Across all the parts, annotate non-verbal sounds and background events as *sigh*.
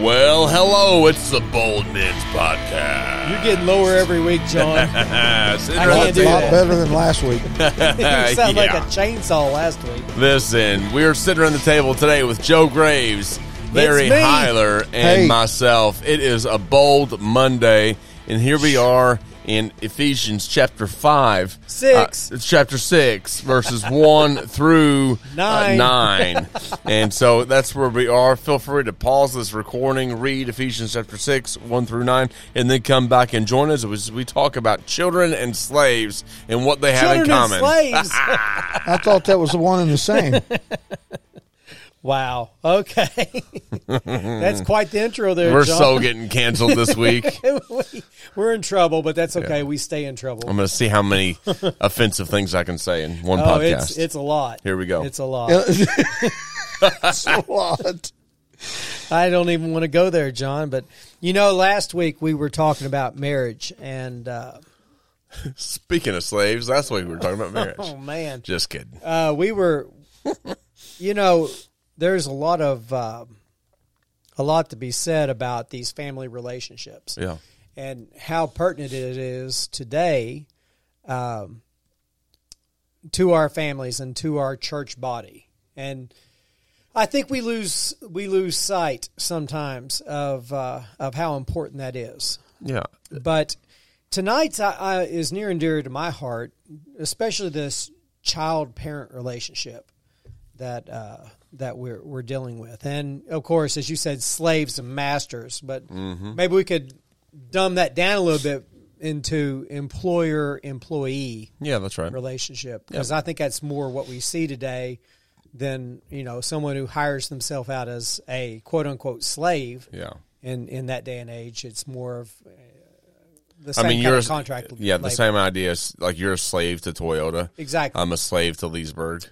Well, hello, it's the Bold Men's Podcast. You're getting lower every week, John. *laughs* Sit I can't do a lot that. better than last week. *laughs* you sound like a chainsaw last week. Listen, we're sitting around the table today with Joe Graves, Larry me. Hyler, and Hey. myself. It is a bold Monday, and here we are in Ephesians chapter 5. Six. Uh, it's chapter 6, verses 1 *laughs* through uh, Nine. *laughs* and so that's where we are. Feel free to pause this recording, read Ephesians chapter 6, 1 through 9, and then come back and join us as we talk about children and slaves and what they have Children in and common. slaves. *laughs* I thought that was the one and the same. Wow. Okay. *laughs* that's quite the intro there, We're John. so getting canceled this week. *laughs* We- We're in trouble, but that's okay. We stay in trouble. I'm going to see how many *laughs* offensive things I can say in one oh, podcast. it's it's a lot. Here we go. It's a lot. That's a lot. I don't even want to go there, John. But you know, last week we were talking about marriage, and uh, Speaking of slaves, that's why we were talking about marriage. oh man, Just kidding. uh, we were, you know, there's a lot of uh, a lot to be said about these family relationships Yeah. and how pertinent it is today um, to our families and to our church body. And I think we lose we lose sight sometimes of uh, of how important that is. Yeah. But tonight's uh, uh, is near and dear to my heart, especially this child parent relationship that uh, that we're we're dealing with, and of course, as you said, slaves and masters. But maybe we could dumb that down a little bit into employer employee Yeah, that's right. relationship because I think that's more what we see today than you know someone who hires themselves out as a quote unquote slave Yeah. in in that day and age. It's more of uh, the I same mean, kind you're of a- contract. Yeah, the same idea. is Like you're a slave to Toyota. Exactly. I'm a slave to Leesburg.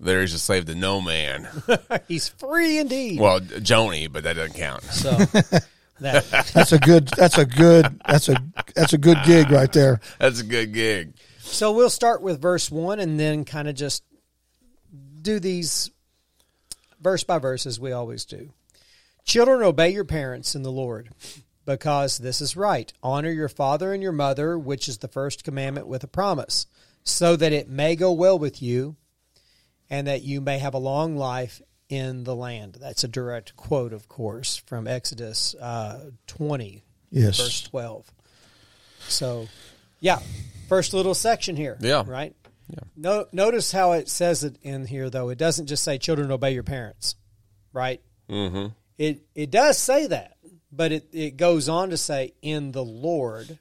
Yeah. There's a slave to no man. *laughs* He's free indeed. well, Joni, but that doesn't count. so *laughs* that That's a good. That's a good. That's a that's a good gig right there. That's a good gig. so we'll start with verse one and then kind of just do these verse by verse as we always do. Children, obey your parents in the Lord, because this is right. Honor your father and your mother, which is the first commandment with a promise, so that it may go well with you and that you may have a long life in the land. That's a direct quote, of course, from Exodus uh, 20, Yes. verse 12. So, yeah, first little section here. Yeah. Right? Yeah. No, notice how it says it in here, though. It doesn't just say, children, obey your parents, right? Mm-hmm. It, it does say that, but it, it goes on to say, in the Lord,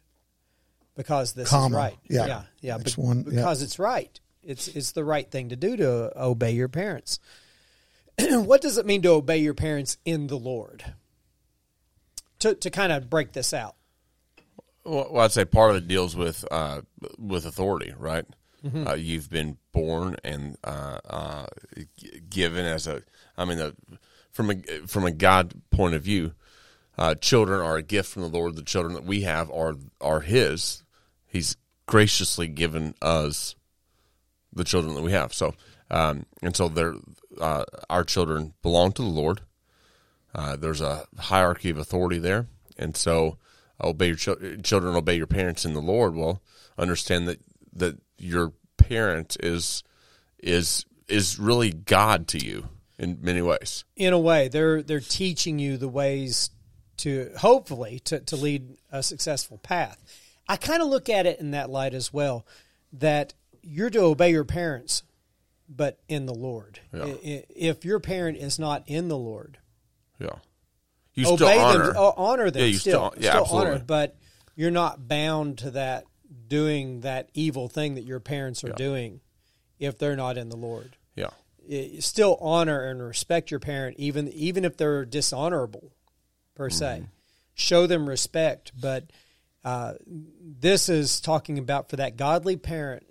because this Comma. is right. Yeah. Yeah. Yeah. It's but- one- yeah. because it's right. It's, it's the right thing to do to obey your parents. *clears throat* what does it mean to obey your parents in the Lord? To, to kind of break this out. Well, well, I'd say part of it deals with uh, with authority, right? Uh, you've been born and uh, uh, given as a, I mean, a, from a from a God point of view, uh, children are a gift from the Lord. The children that we have are are His. He's graciously given us the children that we have. So, um, and so they're uh, our children belong to the Lord. Uh, there's a hierarchy of authority there, and so obey your chil- children, obey your parents in the Lord. Well, understand that that your parent is is is really God to you in many ways. in a way they're they're teaching you the ways to hopefully to, to lead a successful path i kind of look at it in that light as well that you're to obey your parents but in the lord Yeah. If your parent is not in the lord Yeah, you obey still honor. them honor them Yeah, you still, still- yeah, still absolutely. honor but you're not bound to that doing that evil thing that your parents are doing if they're not in the lord yeah, still honor and respect your parent even even if they're dishonorable per se Mm-hmm. show them respect but uh, this is talking about for that godly parent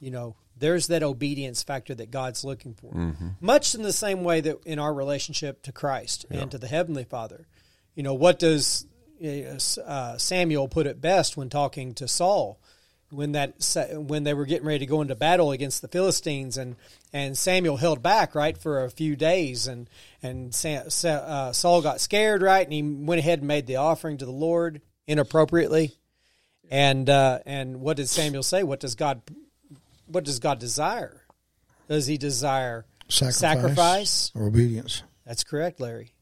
you know there's that obedience factor that god's looking for Mm-hmm. much in the same way that in our relationship to christ and to the heavenly father you know what does uh, Samuel put it best when talking to Saul when that when they were getting ready to go into battle against the Philistines, and and Samuel held back right for a few days, and and uh, Saul got scared, right, and he went ahead and made the offering to the Lord inappropriately, and uh, and what did Samuel say? What does God what does God desire? Does He desire Sacrifice, sacrifice? or obedience. That's correct, Larry.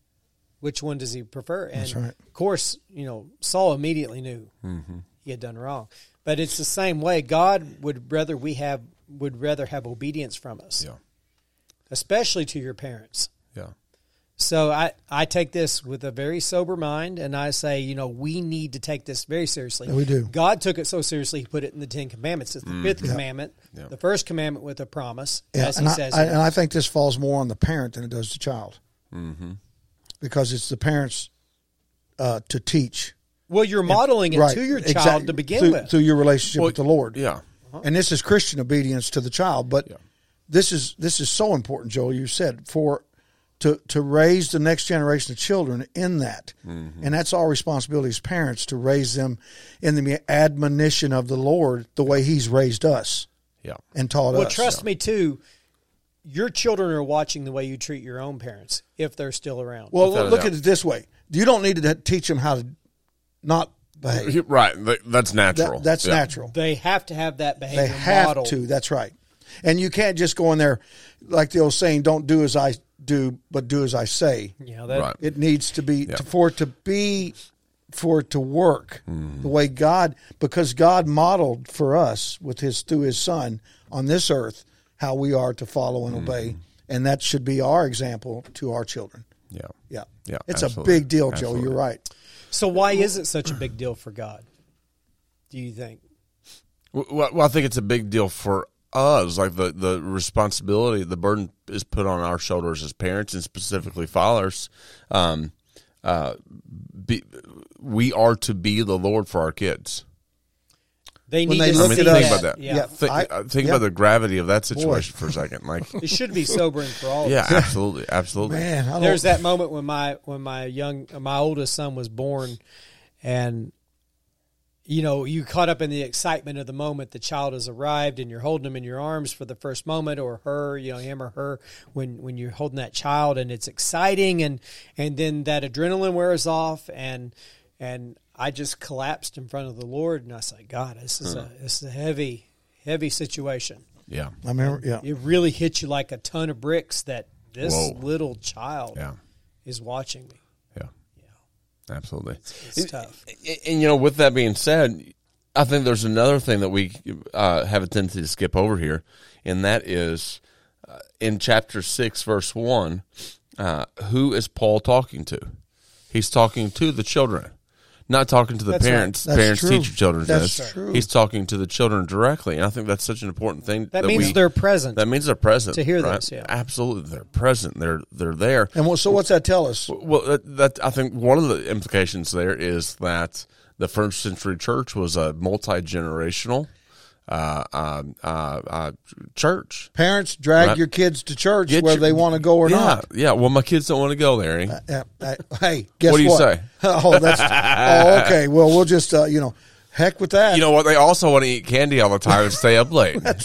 Which one does he prefer? And That's right. of course, you know, Saul immediately knew Mm-hmm. he had done wrong. But it's the same way. God would rather we have would rather have obedience from us, Yeah. especially to your parents. Yeah. So I, I take this with a very sober mind, and I say, you know, we need to take this very seriously. Yeah, we do. God took it so seriously; He put it in the Ten Commandments. It's the fifth commandment, Mm. Yeah. the first commandment with a promise, Yeah, as He and I, says. I, here. and I think this falls more on the parent than it does the child, mm-hmm. because it's the parents uh, to teach. well, you're modeling it right, to your child exactly, to begin through, with. through your relationship with the Lord. Yeah. and this is Christian obedience to the child. But this is this is so important, Joel. You said for to to raise the next generation of children in that, Mm-hmm. and that's our responsibility as parents to raise them in the admonition of the Lord, the way He's raised us Yeah. and taught Well, us. Well, trust me too. Your children are watching the way you treat your own parents if they're still around. Well, Without look at it this way: you don't need to teach them how to not behave. *laughs* Right. That's natural. That, that's Yeah. natural. they have to have that behavior They have model. to. That's right. And you can't just go in there like the old saying, "Don't do as I do, but do as I say." Yeah, that, Right. It needs to be Yeah. to, for it to be for it to work Mm-hmm. the way God because God modeled for us with his through his son on this earth how we are to follow and obey Mm-hmm. and that should be our example to our children. Yeah. Yeah. Yeah, It's absolutely. a big deal, Joe. Absolutely. You're right. So why is it such a big deal for God? Do you think? Well, well, I think it's a big deal for us. Like the, the responsibility, the burden is put on our shoulders as parents and specifically fathers. Um, uh, be, we are to be the Lord for our kids. They When need they to look see at that. us- think about that. Yeah. Yeah. Think, I- uh, think yeah. about the gravity of that situation for a second. Like, *laughs* It should be sobering for all of yeah, us. *laughs* absolutely, absolutely. Man, There's that moment when my when my young my oldest son was born, and you know you caught up in the excitement of the moment the child has arrived and you're holding them in your arms for the first moment or her you know him or her when when you're holding that child and it's exciting and and then that adrenaline wears off and and I just collapsed in front of the Lord and I said God this is a this is a heavy heavy situation. Yeah, I remember yeah. it really hits you like a ton of bricks that this Whoa. little child yeah, is watching me. yeah, absolutely. it's tough And, and, you know, with that being said, I think there's another thing that we uh, have a tendency to skip over here, and that is uh, in chapter six, verse one. Uh, who is Paul talking to? He's talking to the children, not talking to the That's parents. That's parents true. teach your children That's this. true. He's talking to the children directly, and I think that's such an important thing. That, means we- they're present. That means they're present To hear right? this, yeah. absolutely, they're present. They're they're there. And what, so what's that tell us? Well, that, that I think one of the implications there is that the first century church was a multi generational uh, uh, uh, uh, church. Parents drag Right. your kids to church Get where your- they want to go or yeah, not. yeah. Well, my kids don't want to go there. Yeah, I- hey, guess What do you what? say? *laughs* oh, that's oh, okay. Well, we'll just uh, you know, heck with that. You know what? They also want to eat candy all the time and stay up late. *laughs* *laughs* yeah,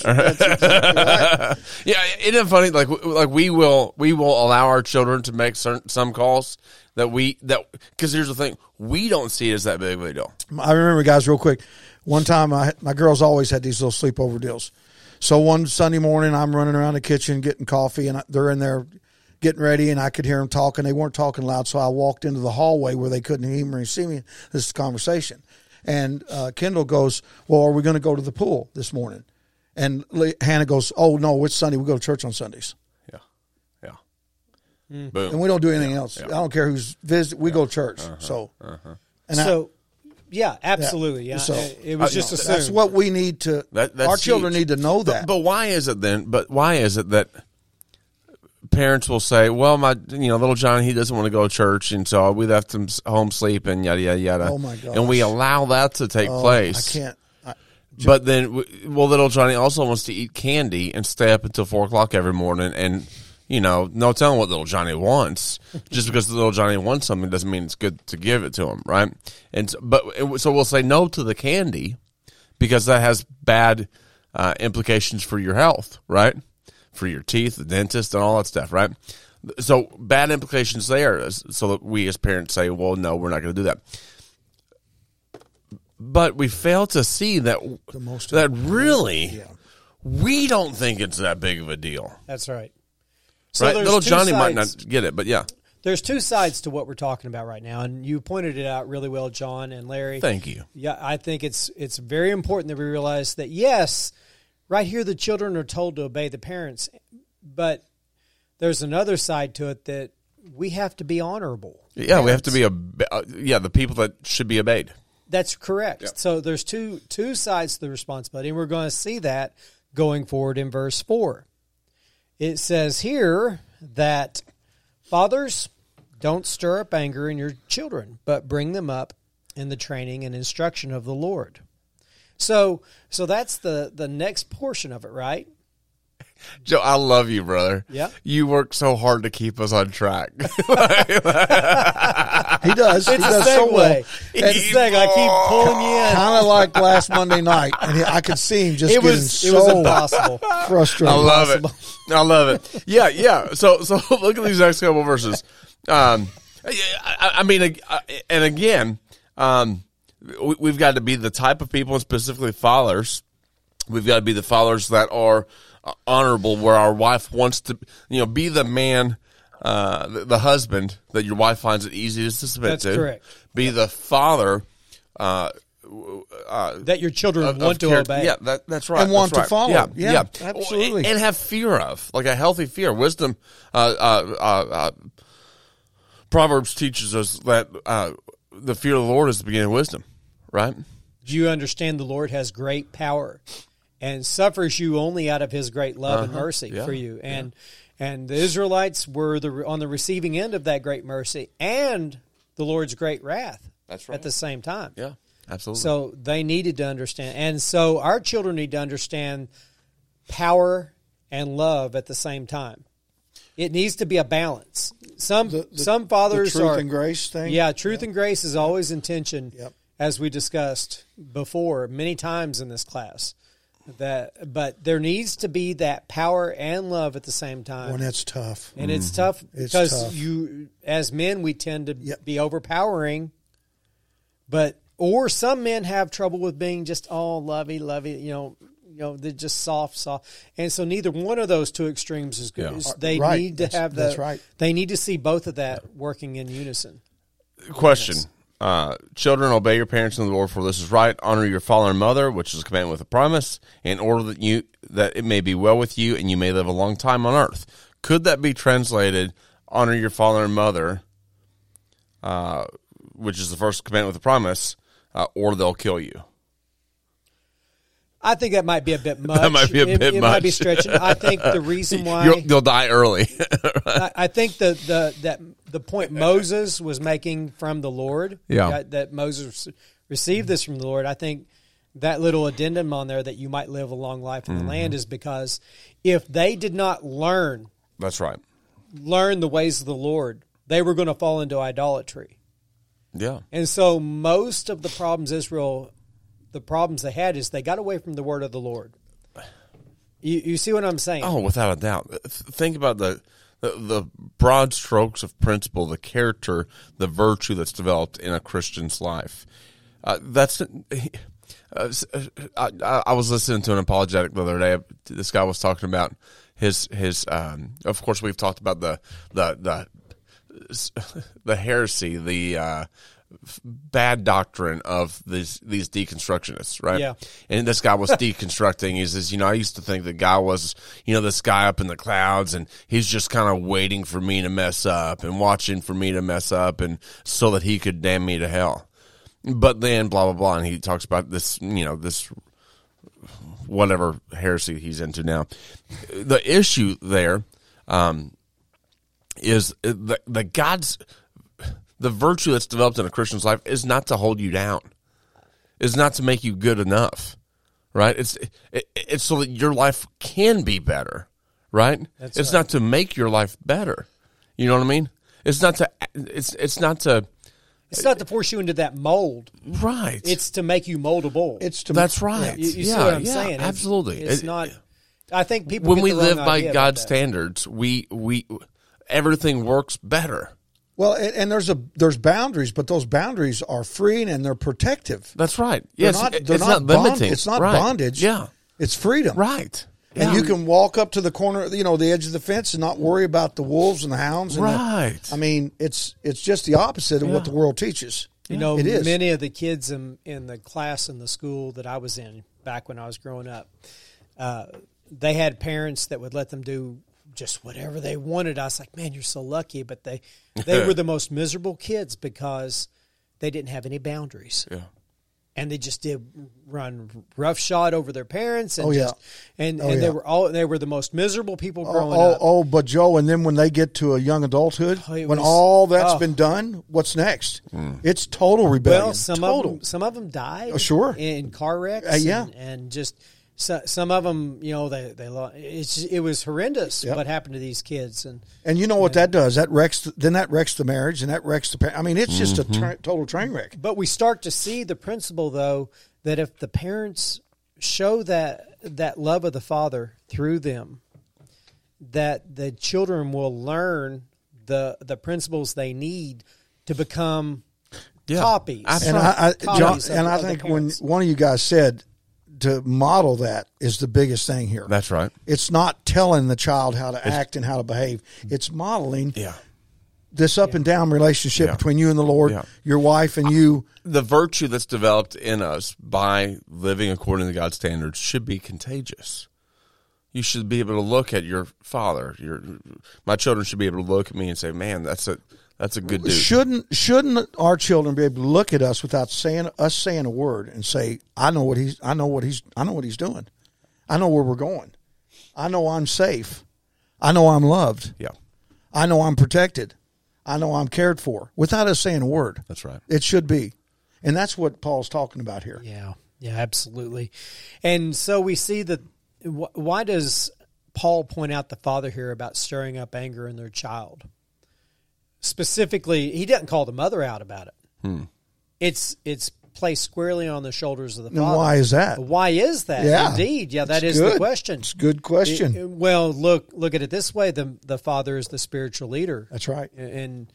isn't it funny? Like, like we will we will allow our children to make certain some calls that we that because here's the thing: we don't see it as that big of a deal. I remember, guys, real quick. One time, I, my girls always had these little sleepover deals. So one Sunday morning, I'm running around the kitchen getting coffee, and they're in there getting ready, and I could hear them talking. They weren't talking loud, so I walked into the hallway where they couldn't hear me see me. This conversation, and uh, Kendall goes, "Well, are we going to go to the pool this morning?" And Le- Hannah goes, "Oh no, it's Sunday. We go to church on Sundays, Yeah, yeah. Mm. and Boom. we don't do anything else. I don't care who's visit. We go to church. Uh-huh. So, uh-huh. and I- so, yeah, absolutely. Yeah, So, it, it was uh, just no, assumed. That's what we need to. That- that's our children huge. need to know that. But, why is it then? But why is it that parents will say, "Well, my you know little Johnny, he doesn't want to go to church, and so we left him home sleeping, yada yada yada." Oh, my god! And we allow that to take Oh, place. I can't. I, But then, well, little Johnny also wants to eat candy and stay up until four o'clock every morning, and you know, no telling what little Johnny wants. Just because little Johnny wants something doesn't mean it's good to give it to him, right? And so, but so we'll say no to the candy because that has bad uh, implications for your health, right? For your teeth, the dentist, and all that stuff, right? So bad implications there. So that we as parents say, "Well, no, we're not going to do that." But we fail to see that that really we don't think it's that big of a deal, That's right. Right? Little Johnny might not get it, but yeah, There's two sides to what we're talking about right now, and you pointed it out really well, John and Larry. thank you. Yeah, I think it's it's very important that we realize that yes, right here the children are told to obey the parents, but there's another side to it that we have to be honorable. Yeah, we have to be a uh, yeah the people that should be obeyed. That's correct. So there's two two sides to the responsibility, and we're going to see that going forward in verse four. It says here that fathers don't stir up anger in your children, but bring them up in the training and instruction of the Lord. So so that's the the next portion of it, right? *laughs* Joe, I love you, brother. Yeah. you work so hard to keep us on track. *laughs* *laughs* He does. he It's a does so well. It's a segue. I keep pulling you in. Kind of like last Monday night, and he, I could see him just It getting was it so was impossible. frustrated. I love it. I love it. Yeah, yeah. So, so look at these next couple verses. Um, I, I mean, uh, and again, um, we, we've got to be the type of people, and specifically followers. We've got to be the followers that are honorable, where our wife wants to, you know, be the man, uh, the, the husband that your wife finds it easy to submit That's to. correct. Be the father. Uh, that your children of- want of to character. obey. Yeah, that, that's right. And want that's to right. follow. Yeah, Yeah, yeah, absolutely. And have fear of, like a healthy fear. Wisdom. Uh, uh, uh, uh, Proverbs teaches us that uh, the fear of the Lord is the beginning of wisdom. Right. Do you understand the Lord has great power and suffers you only out of his great love and mercy Uh-huh. Yeah. for you? And and the Israelites were the on the receiving end of that great mercy and the Lord's great wrath That's right. at the same time. Yeah. Absolutely. So they needed to understand. And so our children need to understand power and love at the same time. It needs to be a balance. Some The- the- some fathers the truth are and grace thing. yeah, truth and grace is always in tension, Yep. as we discussed before many times in this class. That, but there needs to be that power and love at the same time, when it's tough. and it's mm-hmm. tough It's because tough. you, as men, we tend to Yep. be overpowering, but or some men have trouble with being just all lovey, lovey, you know. You know, they're just soft, soft, and so neither one of those two extremes is good. Yeah. They Right. need to That's- have that's right. They need to see both of that working in unison. Question. Uh, children, obey your parents in the Lord, for this is right. Honor your father and mother, which is a commandment with a promise, in order that you that it may be well with you and you may live a long time on earth. Could that be translated? Honor your father and mother, uh, which is the first commandment with a promise, uh, or they'll kill you. I think that might be a bit much. *laughs* That might be a it, bit it might be stretching. I think the *laughs* reason why You'll, you'll die early. *laughs* I, I think the, the that the point Moses was making from the Lord, Yeah. that, that Moses received this from the Lord. I think that little addendum on there that you might live a long life Mm-hmm. in the land is because if they did not learn That's right. learn the ways of the Lord, they were going to fall into idolatry. Yeah. And so most of the problems Israel, the problems they had is they got away from the word of the Lord. You, you see what I'm saying? Oh, without a doubt. Think about the, the the broad strokes of principle, the character, the virtue that's developed in a Christian's life. Uh, that's. Uh, uh, I, I was listening to an apologetic the other day. This guy was talking about his his. Um, of course, we've talked about the the the *laughs* the heresy, the uh, bad doctrine of these these deconstructionists, right? Yeah. And this guy was *laughs* deconstructing. He says, you know, I used to think the guy was, you know, this guy up in the clouds, and he's just kind of waiting for me to mess up and watching for me to mess up, and so that he could damn me to hell. But then, blah blah blah, and he talks about this, you know, this whatever heresy he's into now. The issue there um, is the, the God's the virtue that's developed in a Christian's life is not to hold you down, is not to make you good enough, right? It's it, it's so that your life can be better, right? That's it's right. not to make your life better. You know what I mean? It's not to it's it's not to It's not to force you into that mold. right. It's to make you moldable. It's to that's right. you, you yeah, see what I'm yeah, saying? It's- Absolutely. It's, It- not. I think people when get we the wrong live by idea God's standards, we we everything works better. Well, and, and there's a there's boundaries, but those boundaries are freeing and they're protective. That's right. They're Yes, not, it- they're it's not, not, bond- limiting. It's not Right. bondage. Yeah, it's freedom. right. And you can walk up to the corner, you know, the edge of the fence, and not worry about the wolves and the hounds. And the- Right. I mean, it's it's just the opposite of what the world teaches. You know, it is. many of the kids in in the class in the school that I was in back when I was growing up, uh, they had parents that would let them do just whatever they wanted. I was like, man, you're so lucky. But they they were *laughs* the most miserable kids because they didn't have any boundaries. Yeah. and they just did run roughshod over their parents and Oh, yeah. just and, Oh, and they yeah. were all they were the most miserable people Oh, growing oh, up. oh, but Joe, and then when they get to a young adulthood, Oh, when was- all that's oh. been done, what's next? It's total rebellion. well, some total. of them some of them died. Oh, sure. in car wrecks. Uh, yeah. and, and just so, some of them, you know, they they lo- it's it was horrendous Yep. what happened to these kids and And you know what that does? That wrecks. The, then that wrecks the marriage, and that wrecks the. par- I mean, it's just Mm-hmm. a tra- total train wreck. But we start to see the principle, though, that if the parents show that that love of the father through them, that the children will learn the the principles they need to become Yeah. copies. And right. I, I John, of- and I think when one of you guys said to model that is the biggest thing here. That's right. It's not telling the child how to act and how to behave. It's modeling Yeah. this up and down relationship Yeah. between you and the Lord, Yeah. your wife and you. The virtue that's developed in us by living according to God's standards should be contagious. You should be able to look at your father. Your my children should be able to look at me and say, "Man, that's a that's a good dude." Shouldn't shouldn't our children be able to look at us without saying us saying a word and say, "I know what he's I know what he's I know what he's doing. I know where we're going. I know I'm safe. I know I'm loved. Yeah, I know I'm protected. I know I'm cared for." Without us saying a word. that's right. It should be. And that's what Paul's talking about here. Yeah, yeah, absolutely. And so we see that. wh- Why does Paul point out the father here about stirring up anger in their child? Specifically, he doesn't call the mother out about it. Hmm. It's it's placed squarely on the shoulders of the And father. why is that? Why is that? Yeah. Indeed, yeah, that It's is the good. question. It's a good question. It- well, look look at it this way: the the father is the spiritual leader, That's right. and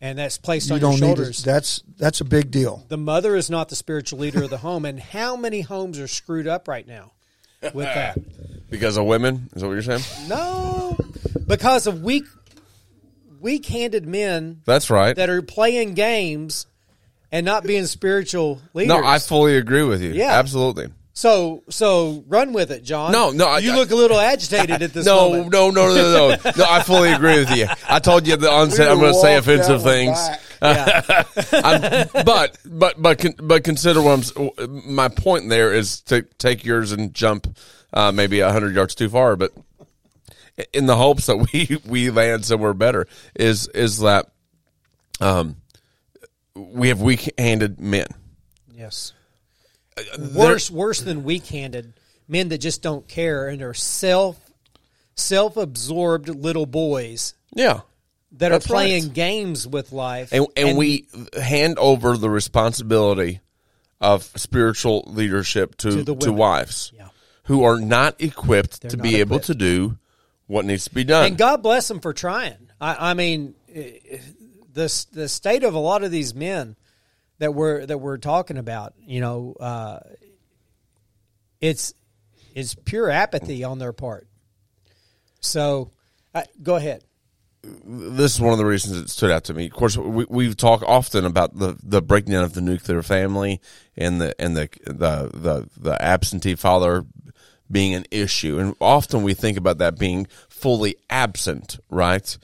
and that's placed You on your don't need shoulders. to, that's that's a big deal. the mother is not the spiritual leader of the home, and how many homes are screwed up right now with that? *laughs* Because of women, is that what you're saying? No, because of weak, weak-handed men That's right. that are playing games and not being spiritual leaders. no, I fully agree with you. Yeah. absolutely. so so run with it, John. No, no, I- you look a little agitated at this No, moment. no, no, no, no, no. No, I fully agree with you. I told you at the onset I'm going to say offensive things. *laughs* Yeah. I'm, but but but con, but consider what I'm. s- My point there is to take yours and jump uh, maybe hundred yards too far, but in the hopes that *laughs* we we land somewhere better is is that um we have weak-handed men. Yes. Worse, worse than weak-handed men that just don't care and are self, self-absorbed little boys Yeah. that That's are playing right. games with life. and, and, we hand over the responsibility of spiritual leadership to To the to, wives Yeah. who are not equipped They're to not be able to do what needs to be done. and God bless them for trying. I, I mean, eh, the the state of a lot of these men that we're that we're talking about, you know, uh, it's it's pure apathy on their part. So, uh, go ahead. this is one of the reasons it stood out to me. Of course, we, we've talked often about the, the breakdown of the nuclear family and the and the the the, the absentee father being an issue, and often we think about that being fully absent, right?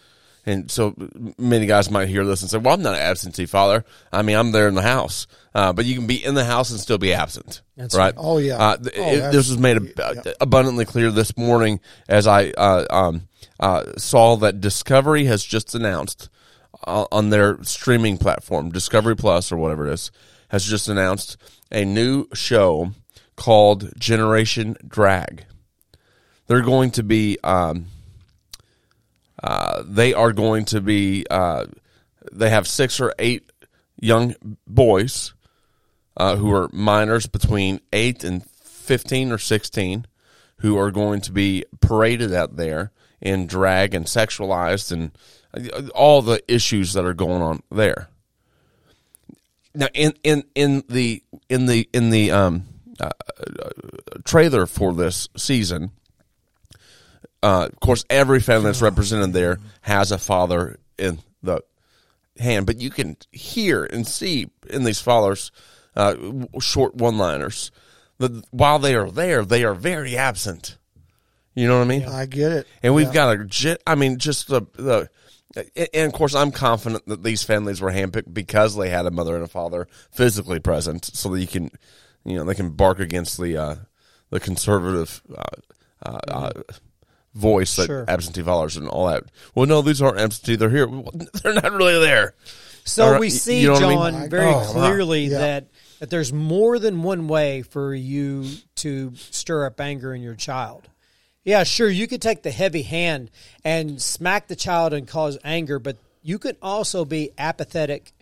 And so many guys might hear this and say, "Well, I'm not an absentee father. I mean, I'm there in the house, uh, but you can be in the house and still be absent, That's right? Oh, yeah. Uh, Oh, it- this was made ab- yeah. abundantly clear this morning as I uh, um, uh, saw that Discovery has just announced uh, on their streaming platform, Discovery Plus or whatever it is, has just announced a new show called Generation Drag. They're going to be, um, uh, they are going to be, uh, they have six or eight young boys uh, who are minors between 8 and 15 or 16 who are going to be paraded out there in drag and sexualized and uh, all the issues that are going on there. Now, in in in the in the in the um, uh, trailer for this season, uh, of course, every family that's represented there has a father in the hand, but you can hear and see in these fathers uh, short one-liners that while they are there, they are very absent. You know what I mean? I get it. And we've got a, I mean, just the, the, and of course, I'm confident that these families were handpicked because they had a mother and a father physically present, so that you can, you know, they can bark against the uh, the conservative uh, uh, uh, voice that Sure. absentee fathers and all that. Well, no, these aren't absentee; they're here. Well, *laughs* They're not really there. So All right, we you see, know what I mean? John, very Oh, wow. clearly Yeah. that that there's more than one way for you to stir up anger in your child. Yeah, sure, you could take the heavy hand and smack the child and cause anger, but you could also be apathetic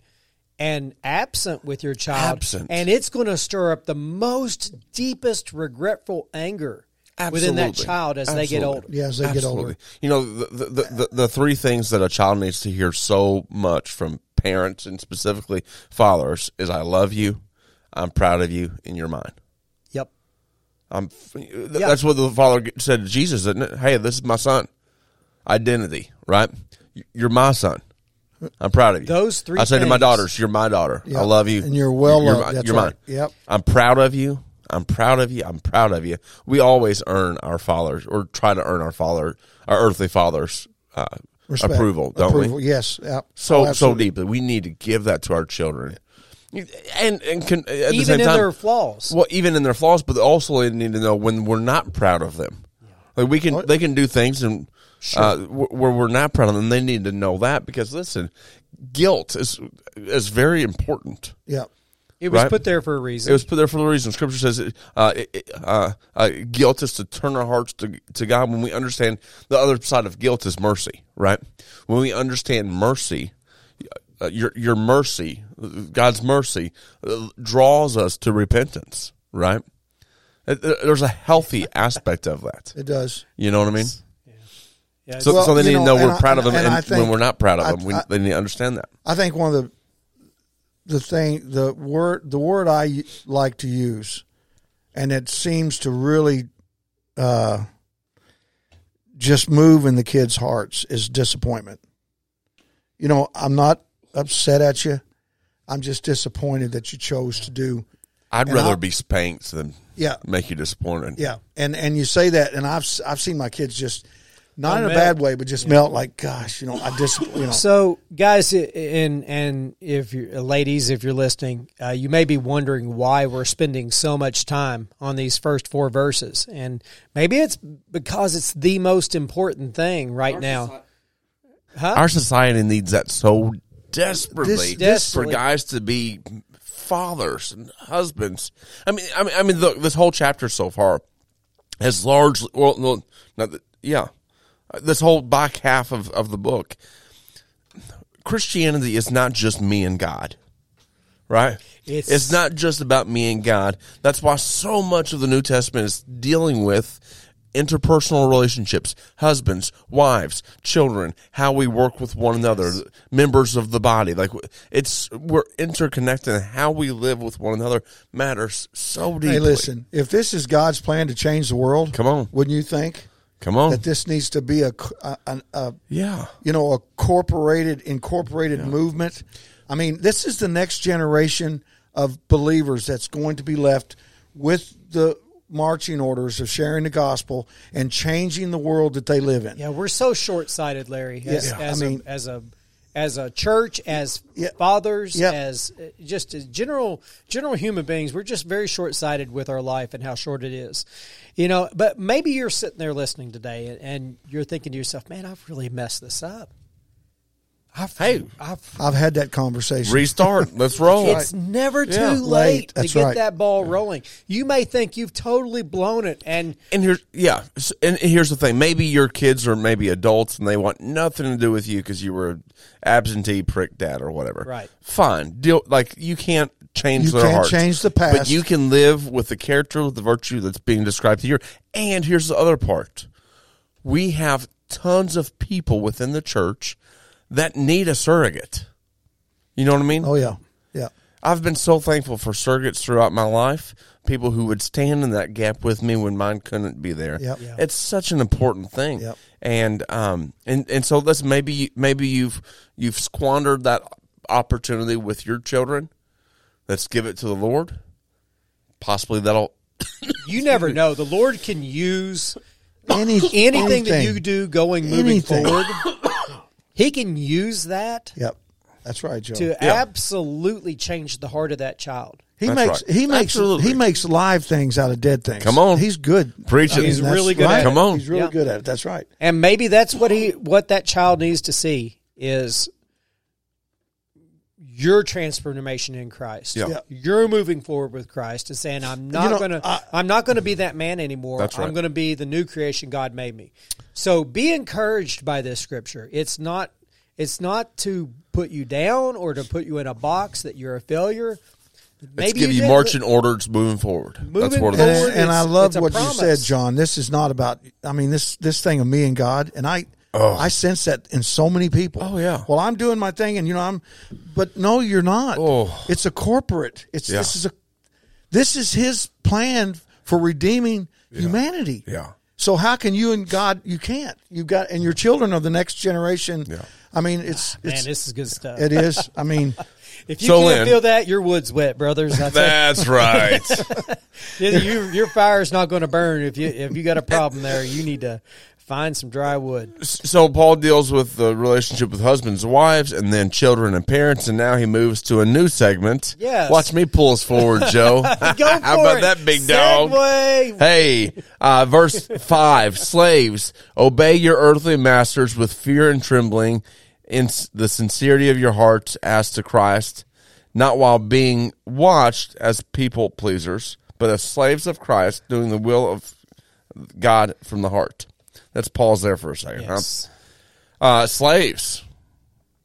and absent with your child, Absent. and it's going to stir up the most deepest regretful anger within that child as they get older. Yeah, as they get older. You know, the, the, the, the, the three things that a child needs to hear so much from parents and specifically fathers is I love you, I'm proud of you, and you're mine. Yep. I'm, th- That's what the father said to Jesus, isn't it? Hey, this is my son. Identity, right? You're my son. I'm proud of you. Those three I say to my things. daughters, "You're my daughter. I love you, And you're well You're, loved. mi- That's you're right. mine. Yep. I'm proud of you. I'm proud of you. I'm proud of you. We always earn our fathers, or try to earn our father, our earthly father's uh, Respect. approval, don't Approval, we? Yes. Yep. So Oh, so absolutely. deeply, we need to give that to our children, and and can, at the Even same in time, their flaws. well, even in their flaws, but also they need to know when we're not proud of them. Like we can, they can do things and uh, where we're not proud of them. They need to know that because listen, guilt is is very important. Yeah. It was right. put there for a reason. It was put there for a reason. Scripture says uh, it- it- uh, uh, guilt is to turn our hearts to, to God when we understand the other side of guilt is mercy, right? When we understand mercy, uh, your your mercy, God's mercy, uh, draws us to repentance, right? Uh, There's a healthy aspect of that. It does. You know what I mean? Yeah, So, Well, so they need know, to know we're I- proud of them, and and, I think- when we're not proud of I- them, we, I- they need to understand that. I think one of the the thing the word the word I like to use, and it seems to really uh, just move in the kids' hearts is disappointment. You know, I'm not upset at you. I'm just disappointed that you chose to do. I'd And rather I'll- be spanked than Yeah, make you disappointed. yeah, and and you say that, and I've I've seen my kids just not in a melt. bad way, but just melt like, gosh, you know, I just you know. So, guys, and and if you ladies, if you're listening, uh, you may be wondering why we're spending so much time on these first four verses, and maybe it's because it's the most important thing right now. Our society needs that so desperately This- for guys to be fathers and husbands. I mean, I mean, I mean, look, this whole chapter so far has largely, well, no, not that, yeah, this whole back half of, of the book. Christianity is not just me and God, right? It's- it's not just about me and God. That's why so much of the New Testament is dealing with interpersonal relationships, husbands, wives, children, how we work with one another, members of the body. Like it's we're interconnected and how we live with one another matters so deeply. Hey, listen, if this is God's plan to change the world, Come on. wouldn't you think Come on. that this needs to be a, a, a, a yeah. you know a corporated incorporated movement? I mean, this is the next generation of believers that's going to be left with the marching orders of sharing the gospel and changing the world that they live in. Yeah, we're so short sighted, Larry. As, Yeah, I mean- a, as a as a church, as Yeah. fathers, Yeah. as uh, just as general general human beings, we're just very short sighted with our life and how short it is. You know, but maybe you're sitting there listening today and, and you're thinking to yourself, "Man, I've really messed this up. I've, Hey. I've, I've had that conversation. Restart. *laughs* Let's roll. it's never too Yeah. late Late. to get right. that ball rolling. You may think you've totally blown it, and And here's yeah, and here's the thing. Maybe your kids are maybe adults and they want nothing to do with you because you were an absentee prick dad or whatever. Right. Fine. Deal like you can't change You their can't hearts. change the past, but you can live with the character, with the virtue that's being described here. And here's the other part: we have tons of people within the church that need a surrogate. You know what I mean? Oh yeah, yeah. I've been so thankful for surrogates throughout my life. People who would stand in that gap with me when mine couldn't be there. Yep. Yeah. It's such an important thing. Yep. And um and and so let's maybe maybe you've you've squandered that opportunity with your children. Let's give it to the Lord. Possibly that'll *coughs* you never know. The Lord can use Any, *coughs* anything, that you do going moving Anything. forward. *coughs* He can use that Yep, that's right, Joe. to absolutely change the heart of that child. he That's makes right. he makes Absolutely. he makes live things out of dead things. Come on. he's good. Preach it. He's really good right. at. Come on. he's really Yeah. good at it. That's right. And maybe that's what he what that child needs to see is your transformation in Christ. Yeah. Yeah. You're moving forward with Christ and saying, I'm not know, gonna I- I'm not gonna be that man anymore. That's right. I'm gonna be the new creation God made me. So be encouraged by this scripture. It's not it's not to put you down or to put you in a box that you're a failure. let's Maybe give you did- marching orders moving forward. That's Moving what it And, forward. and I love it's a what you said. John. This is not about. I mean this this thing of me and God, and I Oh. I sense that in so many people. Oh, yeah. Well, I'm doing my thing, and you know I'm, but no, you're not. Oh. It's a corporate. It's Yeah. this is a this is His plan for redeeming humanity. Yeah. So how can you and God? You can't. You got and your children are the next generation. Yeah. I mean, it's Man, it's this is good stuff. it is. I mean, *laughs* if you So, can't Lynn- feel that, your wood's wet, brothers. That's it. That's right. *laughs* you, your fire's not going to burn if you if you got a problem there. You need to find some dry wood. so Paul deals with the relationship with husbands wives, and then children and parents, and now he moves to a new segment. Yes. watch me pull us forward, Joe. *laughs* Go *laughs* for How about it. that big dog? segue. Hey, uh, verse five: Slaves, obey your earthly masters with fear and trembling, in the sincerity of your hearts, as to Christ, not while being watched as people pleasers, but as slaves of Christ, doing the will of God from the heart. Let's pause there for a second. huh? Yes. Uh, slaves.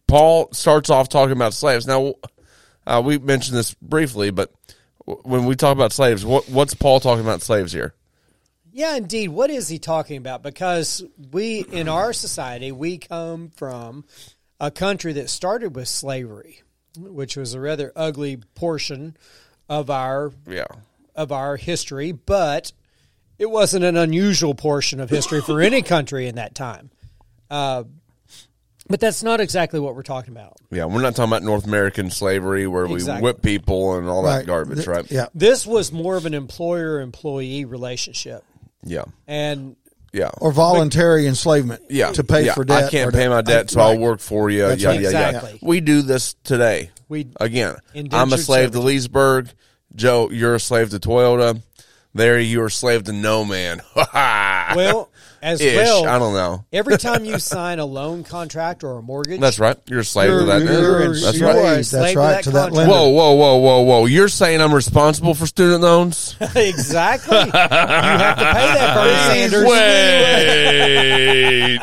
Paul starts off talking about slaves. Now, uh, we mentioned this briefly, but when we talk about slaves, what, what's Paul talking about slaves here? Yeah, indeed. What is he talking about? Because we, in our society, we come from a country that started with slavery, which was a rather ugly portion of our Yeah. of our history, but it wasn't an unusual portion of history for any *laughs* country in that time. Uh, but that's not exactly what we're talking about. Yeah, we're not talking about North American slavery where Exactly. we whip people and all that right. garbage, Th- right? Yeah. This was more of an employer employee relationship. Yeah. And Yeah. Or voluntary enslavement. yeah. To pay Yeah. for debt. I can't pay to- my debt, so right. I'll work for you. That's yeah, right. yeah, yeah. Exactly. We do this today. we Again, I'm a Indentured slave to Leesburg. Joe, you're a slave to Toyota. There, you're slave to no man. *laughs* well as Ish. well I don't know. every time you sign a loan contract or a mortgage That's right. You're a slave to that. you're- man. That's you right. are a That's slave to right, that to that contract. lender. Whoa, whoa, whoa, whoa, whoa! You're saying I'm responsible for student loans? *laughs* exactly. you have to pay that, Bernie *laughs* Sanders. Wait,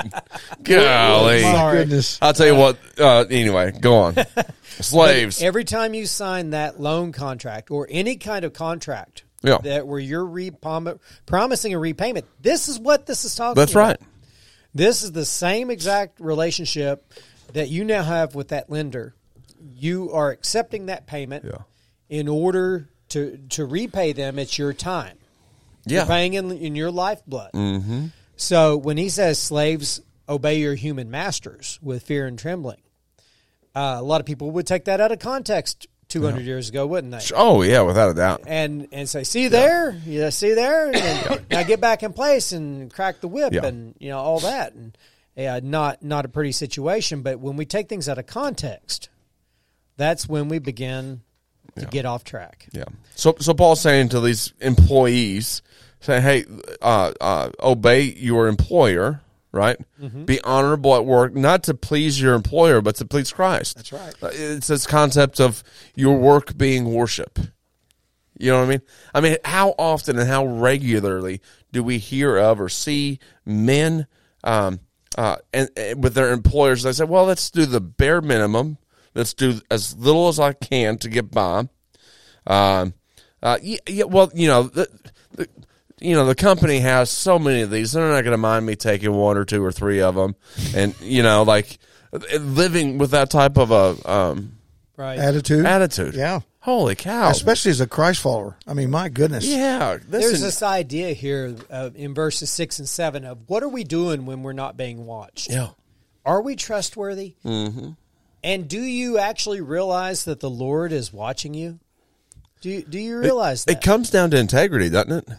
golly! My Sorry. goodness. I'll tell you what. Uh, anyway, go on. Slaves. Every time you sign that loan contract or any kind of contract Yeah. that where you're re- prom- promising a repayment, this is what this is talking That's about. right. This is the same exact relationship that you now have with that lender. You are accepting that payment Yeah. in order to to repay them. It's your time. You're Yeah. paying in, in your lifeblood. Mm-hmm. So when he says slaves obey your human masters with fear and trembling, uh, a lot of people would take that out of context 200 years ago, wouldn't they? Oh yeah, without a doubt. And and say, see there, yeah, see there, and now get back in place and crack the whip Yeah. and you know all that, and yeah, not not a pretty situation. But when we take things out of context, that's when we begin to get off track. Yeah. So so Paul's saying to these employees, saying, "Hey, uh, uh, obey your employer, right? Mm-hmm. Be honorable at work, not to please your employer, but to please Christ. That's right. Uh, It's this concept of your work being worship. You know what I mean? I mean, how often and how regularly do we hear of or see men um, uh, and, and with their employers? They say, "Well, let's do the bare minimum. Let's do as little as I can to get by." Um, uh, yeah, yeah, well, you know, the, the, you know, the company has so many of these. They're not going to mind me taking one or two or three of them, and you know, like living with that type of a um, Right. Attitude. attitude. Yeah. Holy cow! Especially as a Christ follower. I mean, my goodness. yeah, There's listen, this idea here uh, in verses six and seven of what are we doing when we're not being watched? yeah. Are we trustworthy? Mm-hmm. And do you actually realize that the Lord is watching you? Do you, do you realize It that? It comes down to integrity, doesn't it?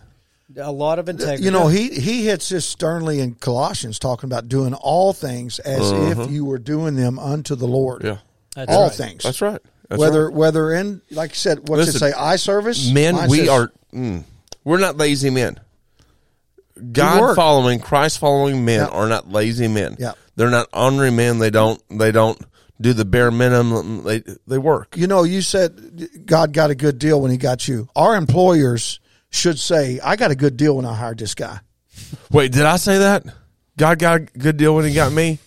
A lot of integrity. You know, he he hits this sternly in Colossians, talking about doing all things as if you were doing them unto the Lord. Yeah, That's all right. things. that's right. That's whether right. whether in like I said, what's Listen, it say? Eye service. men, Mine we says- are mm, we're not lazy men. God following, Christ following men Yeah. are not lazy men. Yeah. they're not honoring men. They don't. They don't do the bare minimum. They they work. You know, you said God got a good deal when He got you. Our employers should say, "I got a good deal when I hired this guy." Wait, did I say that? God got a good deal when he got me.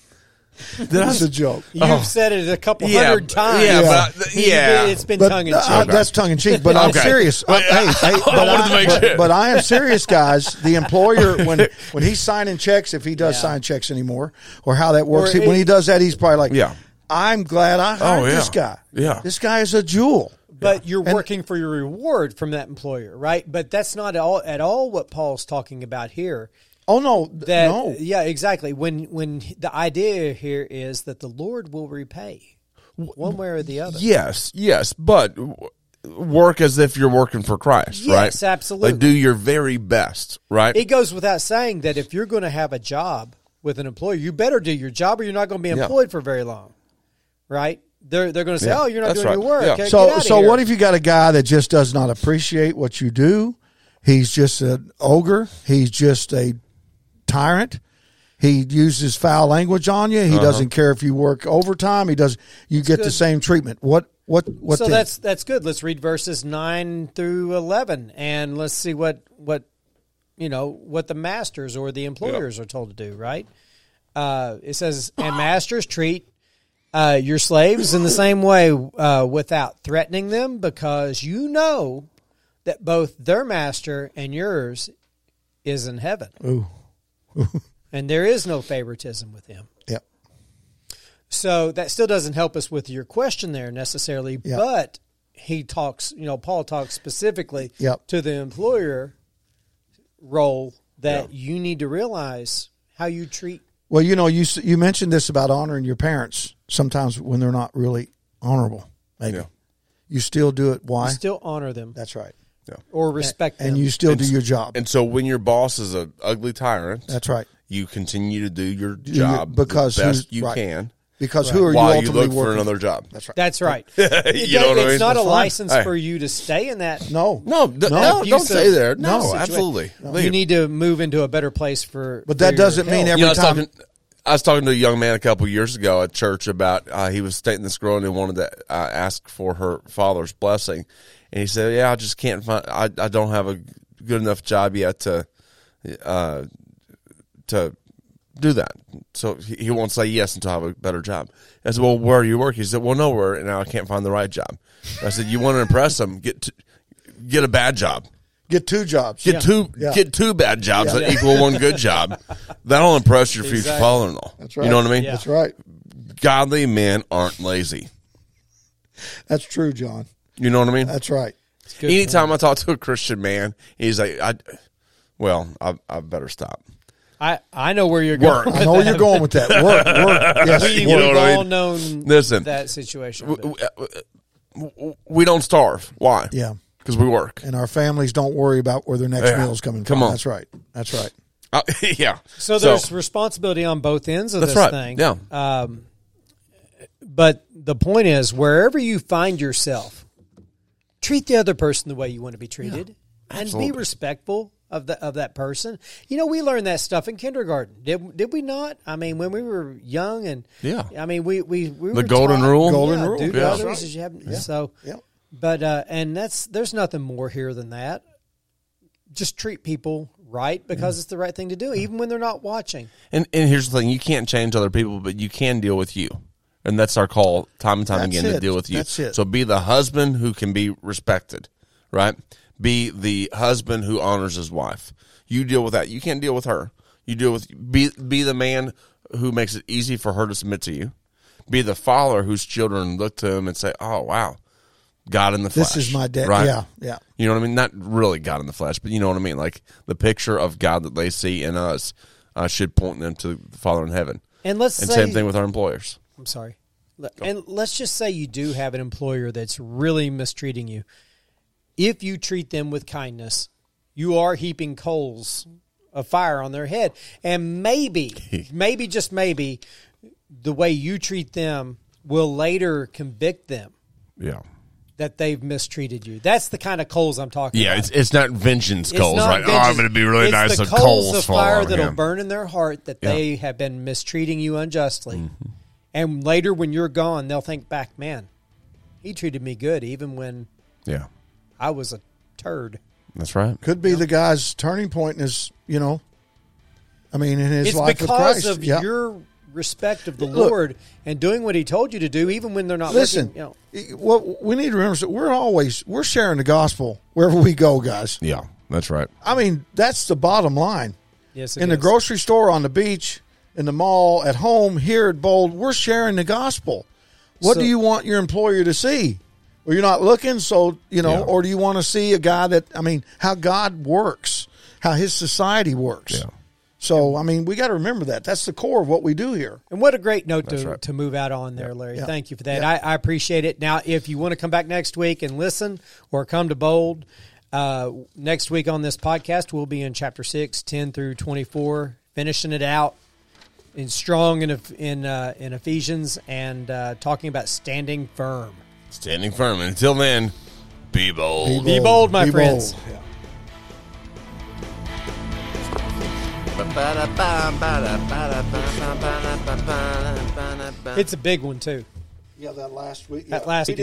Did That's a joke. You've said it a couple Yeah, hundred times. yeah, but I- yeah. It's been But tongue in uh, cheek. that's tongue in cheek. But *laughs* I'm serious. But- hey, hey, *laughs* but, wanted to I, make but, sure. but I am serious, guys. The employer when *laughs* when he's signing checks, if he does Yeah. sign checks anymore, or how that works, Or when he does that, he's probably like, Yeah. I'm glad I hired Oh, yeah. this guy. Yeah. this guy is a jewel." But you're And- working for your reward from that employer, right? But that's not at all, at all what Paul's talking about here. Oh no, th- That no. yeah, exactly. When when the idea here is that the Lord will repay one way or the other. Yes, yes, but work as if you're working for Christ, right? Yes, absolutely. Like do your very best, right? It goes without saying that if you're going to have a job with an employer, you better do your job, or you're not going to be Yeah. employed for very long, right? They're they're going to say, Yeah, "Oh, you're not that's doing your work." Yeah. Get So so here. what if you got a guy that just does not appreciate what you do? He's just an ogre. He's just a tyrant. He uses foul language on you. He Uh-huh. doesn't care if you work overtime. He does. You get the same treatment. What what what? so then? that's that's good. Let's read verses nine through eleven, and let's see what what you know what the masters or the employers are told to do. Right? Uh, it says, "And masters treat uh, your slaves in the same way, uh, without threatening them, because you know that both their master and yours is in heaven, Ooh. *laughs* and there is no favoritism with him." Yep. So that still doesn't help us with your question there necessarily, Yeah. but he talks, you know, Paul talks specifically Yep. to the employer role that you need to realize how you treat. Well, you know, you you mentioned this about honoring your parents. Sometimes when they're not really honorable, maybe Yeah. you still do it. Why? Still honor them That's right. Yeah. or respect And them. And you still do your job. and so when your boss is a ugly tyrant, That's right. you continue to do your your- job because the best you right. can Because who are you while you ultimately look working for another job. That's right. That's right. *laughs* you It know does- what I it's mean? not a That's fine. license Hey. for you to stay in that. No, No, d- No. no, don't stay there. No, situation. absolutely. You need to move into a better place for. But that your doesn't mean health. every You know, time- talking. I was talking to a young man a couple years ago at church about uh, he was dating this girl and he wanted to uh, ask for her father's blessing, and he said, "Yeah, I just can't find. I I don't have a good enough job yet to, uh, to do that. So he, he won't say yes until I have a better job." I said, "Well, where are you working?" He said, "Well, nowhere, and now I can't find the right job." I said, "You want to impress him? Get to, get a bad job." Get two jobs. Get two Yeah. get two bad jobs Yeah. that equal one good *laughs* job. That'll impress your future Exactly. father-in-law. That's right. You know what I mean? Yeah. That's right. Godly men aren't lazy. That's true, John. You know what I mean? That's right. Good Anytime I talk to a Christian man, he's like, "I, well, I, I better stop." I I know where you're going. Work. with I know where that. you're going with that. *laughs* Work, work. Yes, We, You know we've what I all mean? known Listen. that situation. W- but- w- w- We don't starve. Why? Yeah. Because we work. And our families don't worry about where their next Yeah. meal is coming Come from. on. That's right. That's right. Uh, *laughs* yeah. So there's responsibility on both ends of That's this right. thing. Yeah. Um, but the point is, wherever you find yourself, treat the other person the way you want to be treated, and be respectful of the of that person. You know, we learned that stuff in kindergarten. Did did we not? I mean, when we were young and Yeah. I mean, we we, we The were golden taught- rule? Golden yeah, rule. Do Yeah. others That's as you have. So, Yep. But uh, and that's there's nothing more here than that. Just treat people right because it's the right thing to do, even when they're not watching. And and here's the thing: you can't change other people, but you can deal with you, and that's our call time and time That's again to it. deal with you. That's it. So be the husband who can be respected, right? Be the husband who honors his wife. You deal with that. You can't deal with her. You deal with be be the man who makes it easy for her to submit to you. Be the father whose children look to him and say, "Oh wow, God in the flesh." This is my dad. Right? Yeah, yeah. You know what I mean? Not really God in the flesh, but you know what I mean. Like the picture of God that they see in us uh, should point them to the Father in heaven. And let's And say same thing with our employers. I'm sorry. And let's just say you do have an employer that's really mistreating you. If you treat them with kindness, you are heaping coals of fire on their head. And maybe, *laughs* maybe just maybe, the way you treat them will later convict them Yeah. That they've mistreated you. That's the kind of coals I'm talking about. Yeah, about. it's it's not vengeance coals, not right? Oh, I'm going to be really It's nice the and coals coals of fall fire on that'll him. burn in their heart that Yeah. they have been mistreating you unjustly. Mm-hmm. And later, when you're gone, they'll think back, man, he treated me good even when Yeah, I was a turd. that's right. Could be the guy's turning point in his, you know, I mean, in his it's life with because Christ. of Yeah. your respect of the Look- Lord and doing what He told you to do, even when they're not Listen, looking. You know, what we need to remember is that we're always we're sharing the gospel wherever we go, guys. Yeah, that's right. I mean, that's the bottom line. yes, it in the grocery store, on the beach, in the mall, at home, here at Bold, we're sharing the gospel. What So- do you want your employer to see? Well, you're not looking, so you know, Yeah. or do you want to see a guy that I mean, how God works, how His society works? Yeah. So I mean, we got to remember that. That's the core of what we do here. And what a great note That's to, right. to move out on there, Larry. Yeah. Thank you for that. Yeah. I, I appreciate it. Now, if you want to come back next week and listen or come to Bold, uh, next week on this podcast, we'll be in chapter 6, 10 through 24, finishing it out in strong in, in, uh, in Ephesians and uh, talking about standing firm. Standing firm. And until then, be bold. Be bold, my Be friends. bold. It's a big one, too. Yeah, that last week. That last